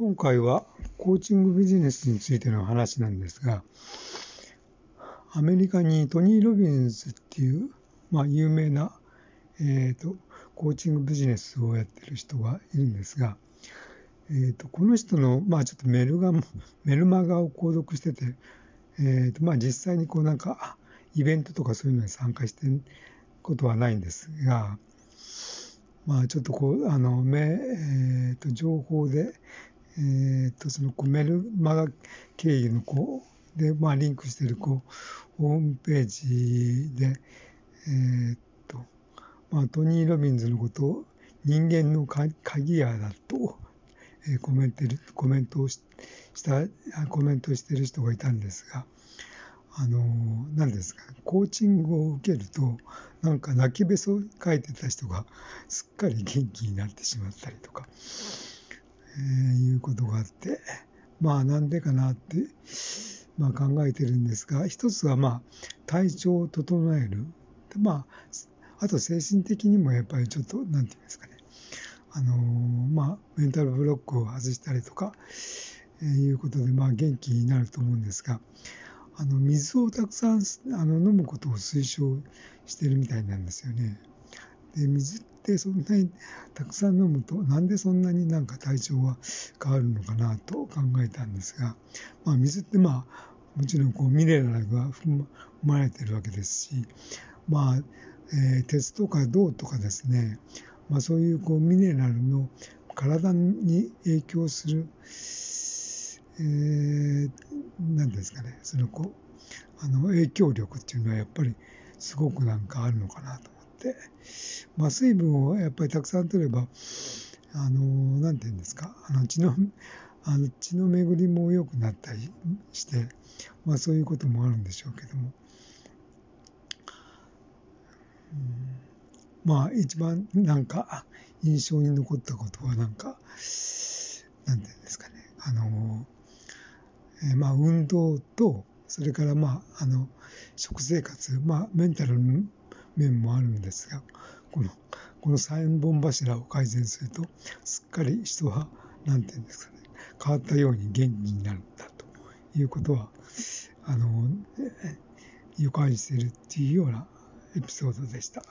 今回はコーチングビジネスについての話なんですが、アメリカにトニー・ロビンズっていう、まあ、有名な、えーと、コーチングビジネスをやってる人がいるんですが、えーと、この人の、まあ、ちょっとメルガメルマガを購読してて、えーとまあ、実際にこうなんかイベントとかそういうのに参加してることはないんですが、まあ、ちょっとこう、あの、えー、と情報で、えー、とそのこうメルマガ経由のこうで、まあ、リンクしてるこうホームページで、えーとまあ、トニー・ロビンズのことを人間の鍵屋だと、えー、コメントコメントをししたコメントしてる人がいたんですが。あの何ですかコーチングを受けるとなんか泣きべそを書いてた人がすっかり元気になってしまったりとか、え、いうことがあって、まあなんでかなって、まあ、考えてるんですが、一つはまあ体調を整える。まあ、あと精神的にもやっぱりちょっと、なんて言うんですかね。あの、まあ、メンタルブロックを外したりとか、えー、いうことで、まあ元気になると思うんですが、あの、水をたくさんあの飲むことを推奨してるみたいなんですよね。で、水ってそんなにたくさん飲むと、なんでそんなになんか体調が変わるのかなと考えたんですが、まあ、水ってまあ、もちろんこうミネラルが含まれてるわけですし、まあ、えー、鉄とか銅とかですね、まあ、そういうこうミネラルの体に影響する、えー、なんですかね、そのこう、あの影響力っていうのはやっぱりすごくなんかあるのかなと、まあ、水分をやっぱりたくさん取れば、あの、なんていうんですか、あの血の、あの血の巡りも良くなったりして、まあそういうこともあるんでしょうけども、うん、まあ一番なんか印象に残ったことはなんか、なんていうんですかね、あの、えー、まあ運動と、それからまあ、あの、食生活、まあメンタルの面もあるんですが、この、この三本柱を改善すると、すっかり人は、なんていうんですかね、変わったように元気になるんだということは、あの、予感しているっていうようなエピソードでした。